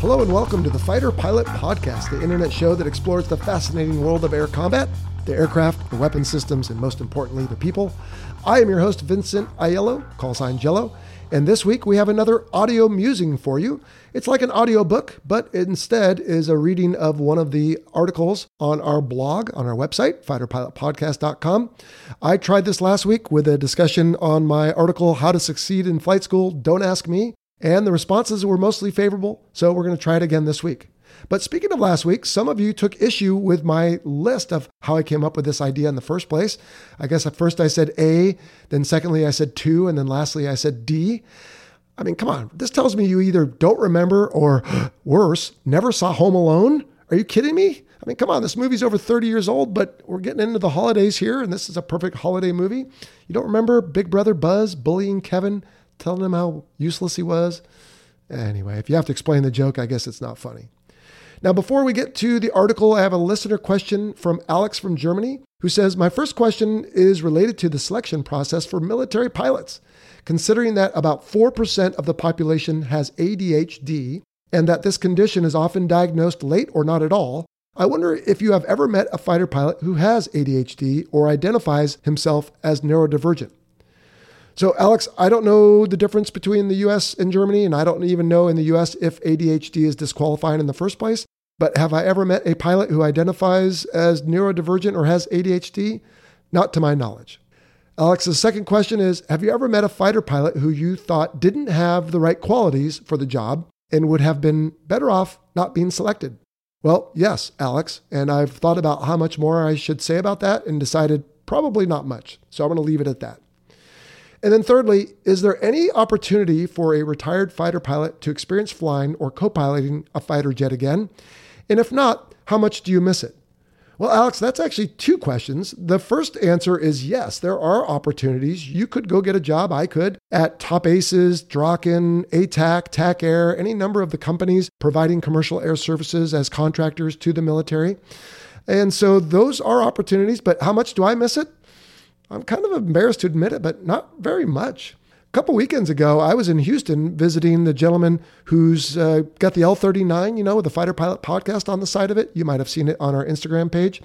Hello and welcome to the Fighter Pilot Podcast, the internet show that explores the fascinating world of air combat, the aircraft, the weapon systems, and most importantly, the people. I am your host, Vincent Aiello, call sign Jello, and this week we have another audio musing for you. It's like an audio book, but instead is a reading of one of the articles on our blog, on our website, fighterpilotpodcast.com. I tried this last week with a discussion on my article, How to Succeed in Flight School, Don't Ask Me, and the responses were mostly favorable, so we're going to try it again this week. But speaking of last week, some of you took issue with my list of how I came up with this idea in the first place. I guess at first I said A, then secondly I said 2, and then lastly I said D. I mean, come on, this tells me you either don't remember or worse, never saw Home Alone. Are you kidding me? I mean, come on, this movie's over 30 years old, but we're getting into the holidays here, and this is a perfect holiday movie. You don't remember Big Brother Buzz bullying Kevin telling him how useless he was. Anyway, if you have to explain the joke, I guess it's not funny. Now, before we get to the article, I have a listener question from Alex from Germany who says My first question is related to the selection process for military pilots. Considering that about 4% of the population has ADHD and that this condition is often diagnosed late or not at all, I wonder if you have ever met a fighter pilot who has ADHD or identifies himself as neurodivergent. So, Alex, I don't know the difference between the US and Germany, and I don't even know in the US if ADHD is disqualifying in the first place. But have I ever met a pilot who identifies as neurodivergent or has ADHD? Not to my knowledge. Alex's second question is Have you ever met a fighter pilot who you thought didn't have the right qualities for the job and would have been better off not being selected? Well, yes, Alex. And I've thought about how much more I should say about that and decided probably not much. So I'm going to leave it at that. And then, thirdly, is there any opportunity for a retired fighter pilot to experience flying or co piloting a fighter jet again? And if not, how much do you miss it? Well, Alex, that's actually two questions. The first answer is yes, there are opportunities. You could go get a job, I could, at Top Aces, Draken, ATAC, TAC Air, any number of the companies providing commercial air services as contractors to the military. And so those are opportunities, but how much do I miss it? I'm kind of embarrassed to admit it, but not very much. A couple weekends ago, I was in Houston visiting the gentleman who's uh, got the L 39, you know, with the Fighter Pilot podcast on the side of it. You might have seen it on our Instagram page.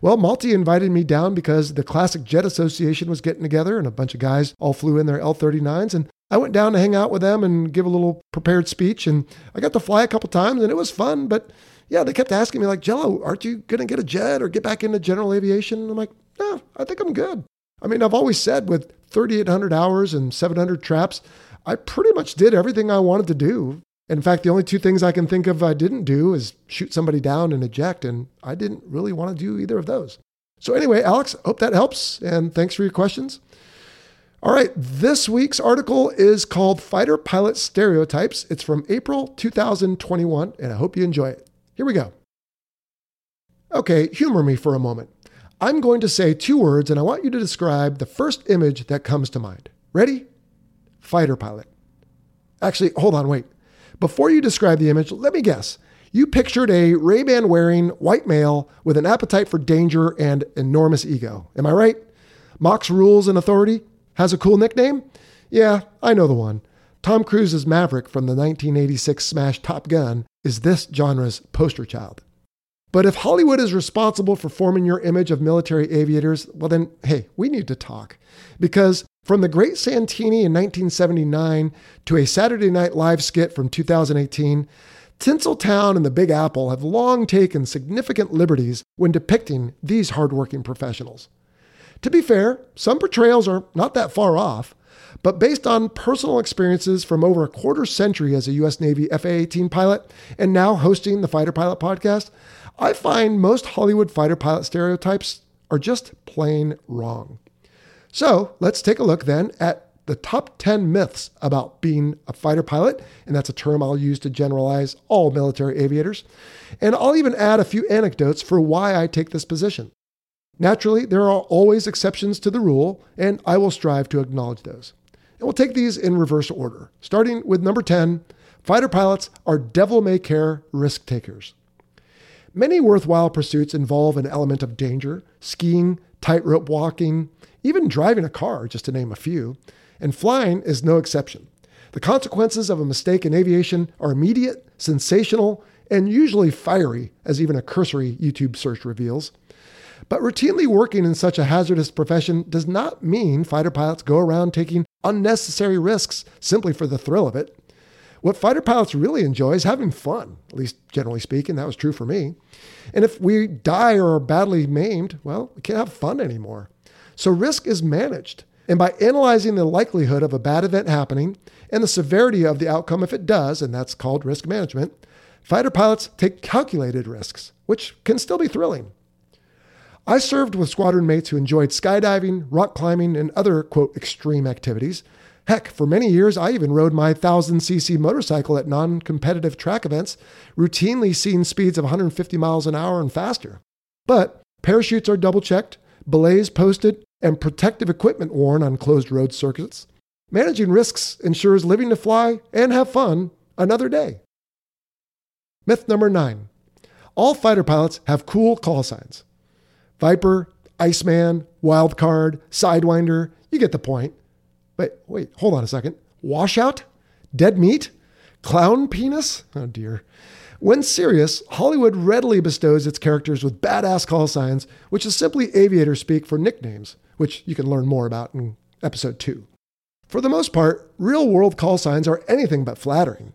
Well, Malty invited me down because the Classic Jet Association was getting together and a bunch of guys all flew in their L 39s. And I went down to hang out with them and give a little prepared speech. And I got to fly a couple times and it was fun. But yeah, they kept asking me, like, Jello, aren't you going to get a jet or get back into general aviation? And I'm like, no, I think I'm good. I mean, I've always said with 3,800 hours and 700 traps, I pretty much did everything I wanted to do. In fact, the only two things I can think of I didn't do is shoot somebody down and eject, and I didn't really want to do either of those. So, anyway, Alex, hope that helps, and thanks for your questions. All right, this week's article is called Fighter Pilot Stereotypes. It's from April 2021, and I hope you enjoy it. Here we go. Okay, humor me for a moment. I'm going to say two words and I want you to describe the first image that comes to mind. Ready? Fighter pilot. Actually, hold on, wait. Before you describe the image, let me guess. You pictured a Ray-Ban wearing white male with an appetite for danger and enormous ego. Am I right? Mocks rules and authority? Has a cool nickname? Yeah, I know the one. Tom Cruise's Maverick from the 1986 smash Top Gun is this genre's poster child. But if Hollywood is responsible for forming your image of military aviators, well, then, hey, we need to talk. Because from the Great Santini in 1979 to a Saturday Night Live skit from 2018, Tinseltown and the Big Apple have long taken significant liberties when depicting these hardworking professionals. To be fair, some portrayals are not that far off, but based on personal experiences from over a quarter century as a U.S. Navy FA 18 pilot and now hosting the Fighter Pilot podcast, I find most Hollywood fighter pilot stereotypes are just plain wrong. So let's take a look then at the top 10 myths about being a fighter pilot, and that's a term I'll use to generalize all military aviators. And I'll even add a few anecdotes for why I take this position. Naturally, there are always exceptions to the rule, and I will strive to acknowledge those. And we'll take these in reverse order, starting with number 10 fighter pilots are devil may care risk takers. Many worthwhile pursuits involve an element of danger skiing, tightrope walking, even driving a car, just to name a few and flying is no exception. The consequences of a mistake in aviation are immediate, sensational, and usually fiery, as even a cursory YouTube search reveals. But routinely working in such a hazardous profession does not mean fighter pilots go around taking unnecessary risks simply for the thrill of it. What fighter pilots really enjoy is having fun, at least generally speaking, that was true for me. And if we die or are badly maimed, well, we can't have fun anymore. So risk is managed. And by analyzing the likelihood of a bad event happening and the severity of the outcome if it does, and that's called risk management, fighter pilots take calculated risks, which can still be thrilling. I served with squadron mates who enjoyed skydiving, rock climbing, and other, quote, extreme activities. Heck, for many years, I even rode my 1000cc motorcycle at non competitive track events, routinely seeing speeds of 150 miles an hour and faster. But parachutes are double checked, belays posted, and protective equipment worn on closed road circuits. Managing risks ensures living to fly and have fun another day. Myth number nine all fighter pilots have cool call signs Viper, Iceman, Wildcard, Sidewinder. You get the point. But wait, hold on a second. Washout? Dead meat? Clown penis? Oh dear. When serious, Hollywood readily bestows its characters with badass call signs, which is simply aviator speak for nicknames which you can learn more about in episode 2. For the most part, real world call signs are anything but flattering.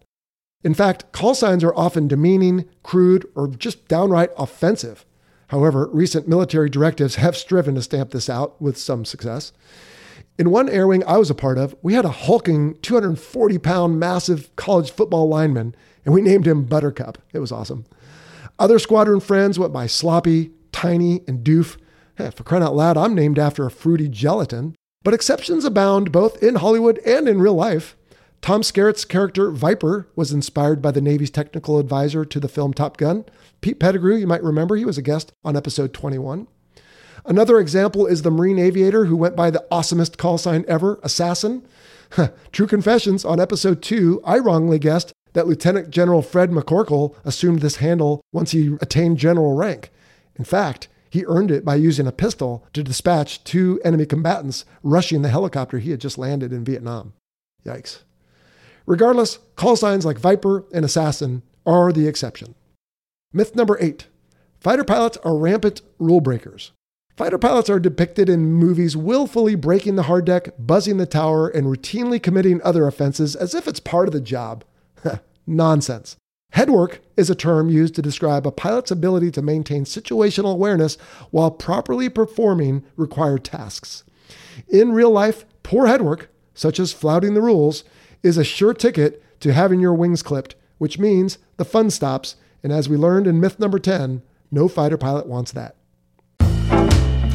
In fact, call signs are often demeaning, crude, or just downright offensive. However, recent military directives have striven to stamp this out with some success. In one air wing I was a part of, we had a hulking 240 pound massive college football lineman, and we named him Buttercup. It was awesome. Other squadron friends went by Sloppy, Tiny, and Doof, Hey, for crying out loud, I'm named after a fruity gelatin. But exceptions abound both in Hollywood and in real life. Tom Skerritt's character Viper was inspired by the Navy's technical advisor to the film Top Gun. Pete Pettigrew, you might remember, he was a guest on episode 21. Another example is the Marine aviator who went by the awesomest call sign ever, Assassin. True confessions, on episode 2, I wrongly guessed that Lieutenant General Fred McCorkle assumed this handle once he attained general rank. In fact, he earned it by using a pistol to dispatch two enemy combatants rushing the helicopter he had just landed in Vietnam. Yikes. Regardless, call signs like Viper and Assassin are the exception. Myth number eight fighter pilots are rampant rule breakers. Fighter pilots are depicted in movies willfully breaking the hard deck, buzzing the tower, and routinely committing other offenses as if it's part of the job. Nonsense. Headwork is a term used to describe a pilot's ability to maintain situational awareness while properly performing required tasks. In real life, poor headwork, such as flouting the rules, is a sure ticket to having your wings clipped, which means the fun stops. And as we learned in myth number 10, no fighter pilot wants that.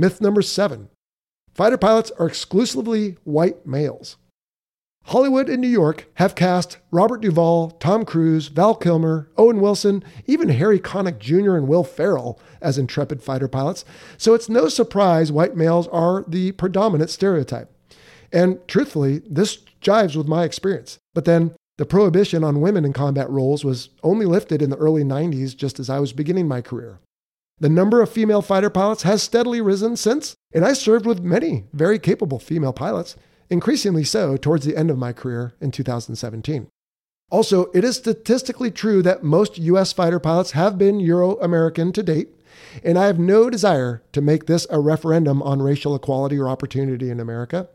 Myth number seven fighter pilots are exclusively white males. Hollywood and New York have cast Robert Duvall, Tom Cruise, Val Kilmer, Owen Wilson, even Harry Connick Jr. and Will Ferrell as intrepid fighter pilots, so it's no surprise white males are the predominant stereotype. And truthfully, this jives with my experience. But then the prohibition on women in combat roles was only lifted in the early 90s, just as I was beginning my career. The number of female fighter pilots has steadily risen since, and I served with many very capable female pilots increasingly so towards the end of my career in 2017. Also, it is statistically true that most U.S. fighter pilots have been Euro American to date, and I have no desire to make this a referendum on racial equality or opportunity in America.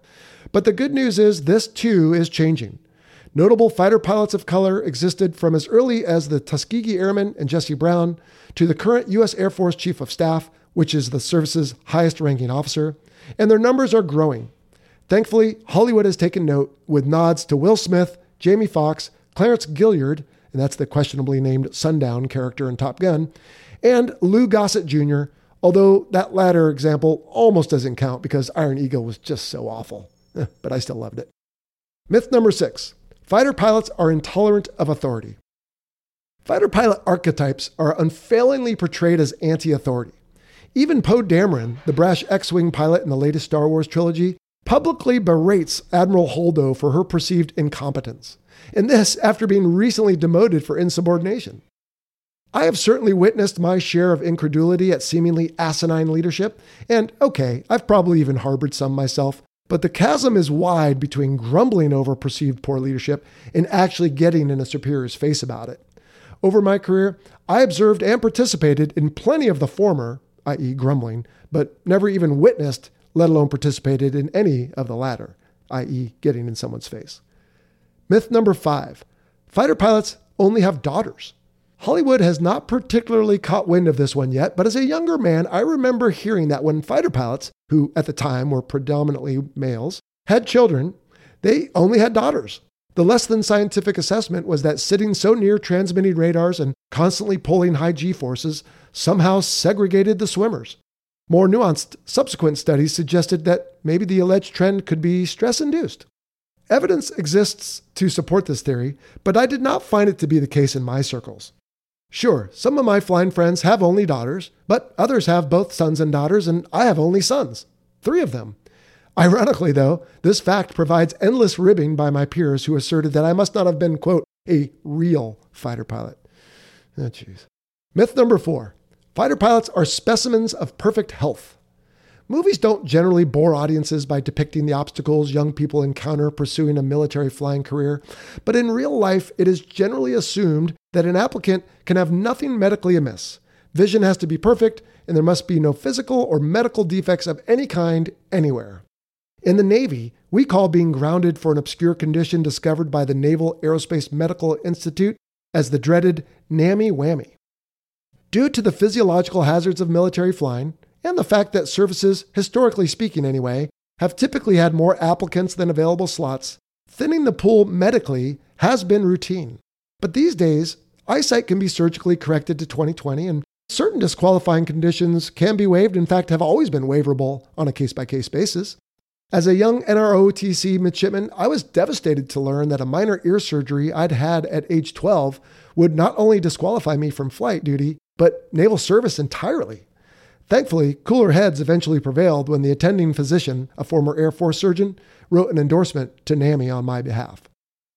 But the good news is this too is changing. Notable fighter pilots of color existed from as early as the Tuskegee Airmen and Jesse Brown to the current U.S. Air Force Chief of Staff, which is the service's highest ranking officer, and their numbers are growing. Thankfully, Hollywood has taken note with nods to Will Smith, Jamie Foxx, Clarence Gilyard, and that's the questionably named Sundown character in Top Gun, and Lou Gossett Jr., although that latter example almost doesn't count because Iron Eagle was just so awful. but I still loved it. Myth number six fighter pilots are intolerant of authority. Fighter pilot archetypes are unfailingly portrayed as anti authority. Even Poe Dameron, the brash X Wing pilot in the latest Star Wars trilogy, publicly berates Admiral Holdo for her perceived incompetence, and this after being recently demoted for insubordination. I have certainly witnessed my share of incredulity at seemingly asinine leadership, and okay, I've probably even harbored some myself, but the chasm is wide between grumbling over perceived poor leadership and actually getting in a superior's face about it. Over my career, I observed and participated in plenty of the former, i.e., grumbling, but never even witnessed let alone participated in any of the latter, i.e., getting in someone's face. Myth number five fighter pilots only have daughters. Hollywood has not particularly caught wind of this one yet, but as a younger man, I remember hearing that when fighter pilots, who at the time were predominantly males, had children, they only had daughters. The less than scientific assessment was that sitting so near transmitting radars and constantly pulling high G forces somehow segregated the swimmers. More nuanced subsequent studies suggested that maybe the alleged trend could be stress induced. Evidence exists to support this theory, but I did not find it to be the case in my circles. Sure, some of my flying friends have only daughters, but others have both sons and daughters, and I have only sons. Three of them. Ironically, though, this fact provides endless ribbing by my peers who asserted that I must not have been, quote, a real fighter pilot. Oh, jeez. Myth number four Fighter pilots are specimens of perfect health. Movies don't generally bore audiences by depicting the obstacles young people encounter pursuing a military flying career, but in real life, it is generally assumed that an applicant can have nothing medically amiss. Vision has to be perfect, and there must be no physical or medical defects of any kind anywhere. In the Navy, we call being grounded for an obscure condition discovered by the Naval Aerospace Medical Institute as the dreaded NAMI whammy. Due to the physiological hazards of military flying, and the fact that services, historically speaking anyway, have typically had more applicants than available slots, thinning the pool medically has been routine. But these days, eyesight can be surgically corrected to 20/20, and certain disqualifying conditions can be waived, in fact, have always been waiverable on a case by case basis. As a young NROTC midshipman, I was devastated to learn that a minor ear surgery I'd had at age 12 would not only disqualify me from flight duty, but naval service entirely. Thankfully, cooler heads eventually prevailed when the attending physician, a former Air Force surgeon, wrote an endorsement to NAMI on my behalf.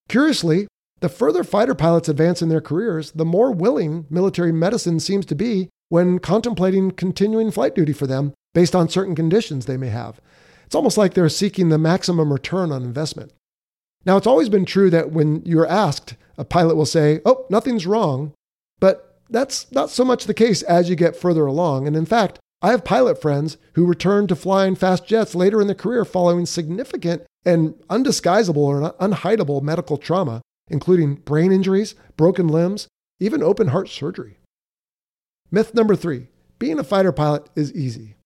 Curiously, the further fighter pilots advance in their careers, the more willing military medicine seems to be when contemplating continuing flight duty for them based on certain conditions they may have. It's almost like they're seeking the maximum return on investment. Now, it's always been true that when you're asked, a pilot will say, Oh, nothing's wrong. But that's not so much the case as you get further along. And in fact, I have pilot friends who returned to flying fast jets later in their career following significant and undisguisable or unhideable medical trauma, including brain injuries, broken limbs, even open heart surgery. Myth number three being a fighter pilot is easy.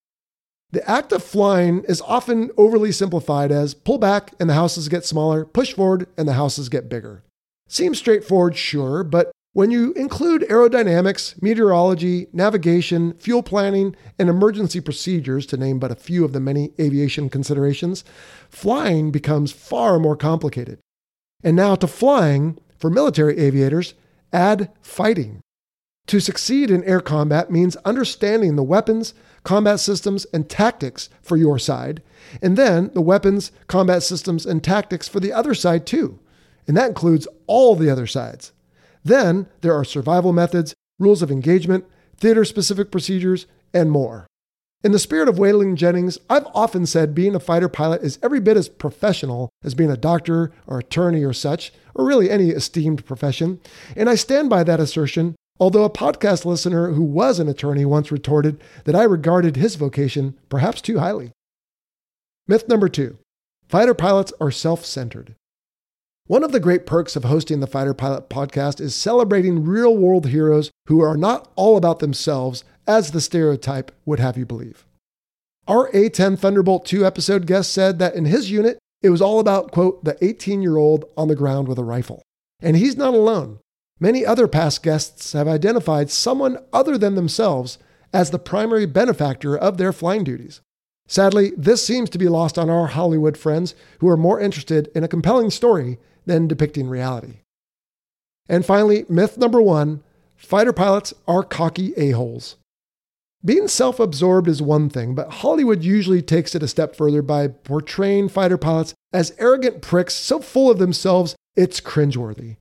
The act of flying is often overly simplified as pull back and the houses get smaller, push forward and the houses get bigger. Seems straightforward, sure, but when you include aerodynamics, meteorology, navigation, fuel planning, and emergency procedures, to name but a few of the many aviation considerations, flying becomes far more complicated. And now to flying, for military aviators, add fighting. To succeed in air combat means understanding the weapons, combat systems, and tactics for your side, and then the weapons, combat systems, and tactics for the other side too. And that includes all the other sides. Then there are survival methods, rules of engagement, theater specific procedures, and more. In the spirit of Waylon Jennings, I've often said being a fighter pilot is every bit as professional as being a doctor or attorney or such, or really any esteemed profession. And I stand by that assertion, although a podcast listener who was an attorney once retorted that I regarded his vocation perhaps too highly. Myth number two fighter pilots are self centered. One of the great perks of hosting the Fighter Pilot podcast is celebrating real world heroes who are not all about themselves as the stereotype would have you believe. Our A 10 Thunderbolt 2 episode guest said that in his unit, it was all about, quote, the 18 year old on the ground with a rifle. And he's not alone. Many other past guests have identified someone other than themselves as the primary benefactor of their flying duties. Sadly, this seems to be lost on our Hollywood friends who are more interested in a compelling story than depicting reality. And finally, myth number one fighter pilots are cocky a-holes. Being self absorbed is one thing, but Hollywood usually takes it a step further by portraying fighter pilots as arrogant pricks so full of themselves it's cringeworthy.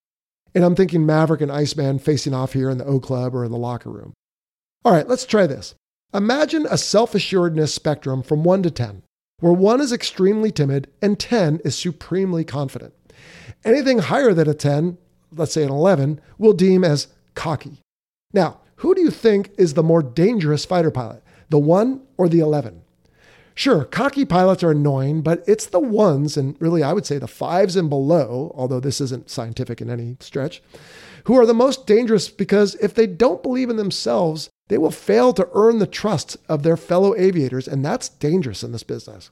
And I'm thinking Maverick and Iceman facing off here in the O Club or in the locker room. All right, let's try this. Imagine a self assuredness spectrum from 1 to 10, where 1 is extremely timid and 10 is supremely confident. Anything higher than a 10, let's say an 11, we'll deem as cocky. Now, who do you think is the more dangerous fighter pilot, the 1 or the 11? Sure, cocky pilots are annoying, but it's the ones, and really I would say the fives and below, although this isn't scientific in any stretch, who are the most dangerous because if they don't believe in themselves, they will fail to earn the trust of their fellow aviators, and that's dangerous in this business.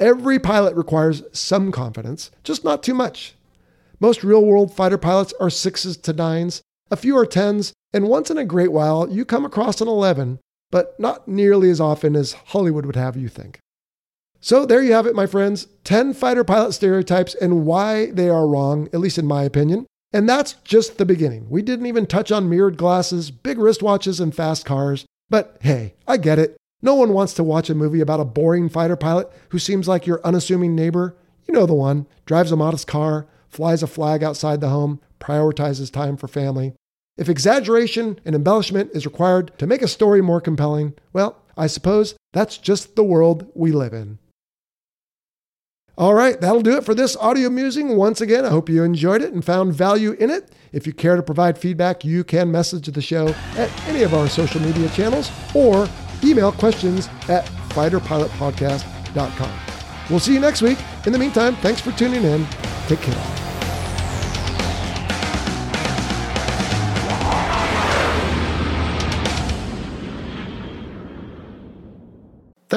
Every pilot requires some confidence, just not too much. Most real world fighter pilots are sixes to nines, a few are tens, and once in a great while you come across an 11, but not nearly as often as Hollywood would have you think. So there you have it, my friends 10 fighter pilot stereotypes and why they are wrong, at least in my opinion. And that's just the beginning. We didn't even touch on mirrored glasses, big wristwatches, and fast cars. But hey, I get it. No one wants to watch a movie about a boring fighter pilot who seems like your unassuming neighbor. You know the one, drives a modest car, flies a flag outside the home, prioritizes time for family. If exaggeration and embellishment is required to make a story more compelling, well, I suppose that's just the world we live in. All right, that'll do it for this audio musing. Once again, I hope you enjoyed it and found value in it. If you care to provide feedback, you can message the show at any of our social media channels or email questions at fighterpilotpodcast.com. We'll see you next week. In the meantime, thanks for tuning in. Take care.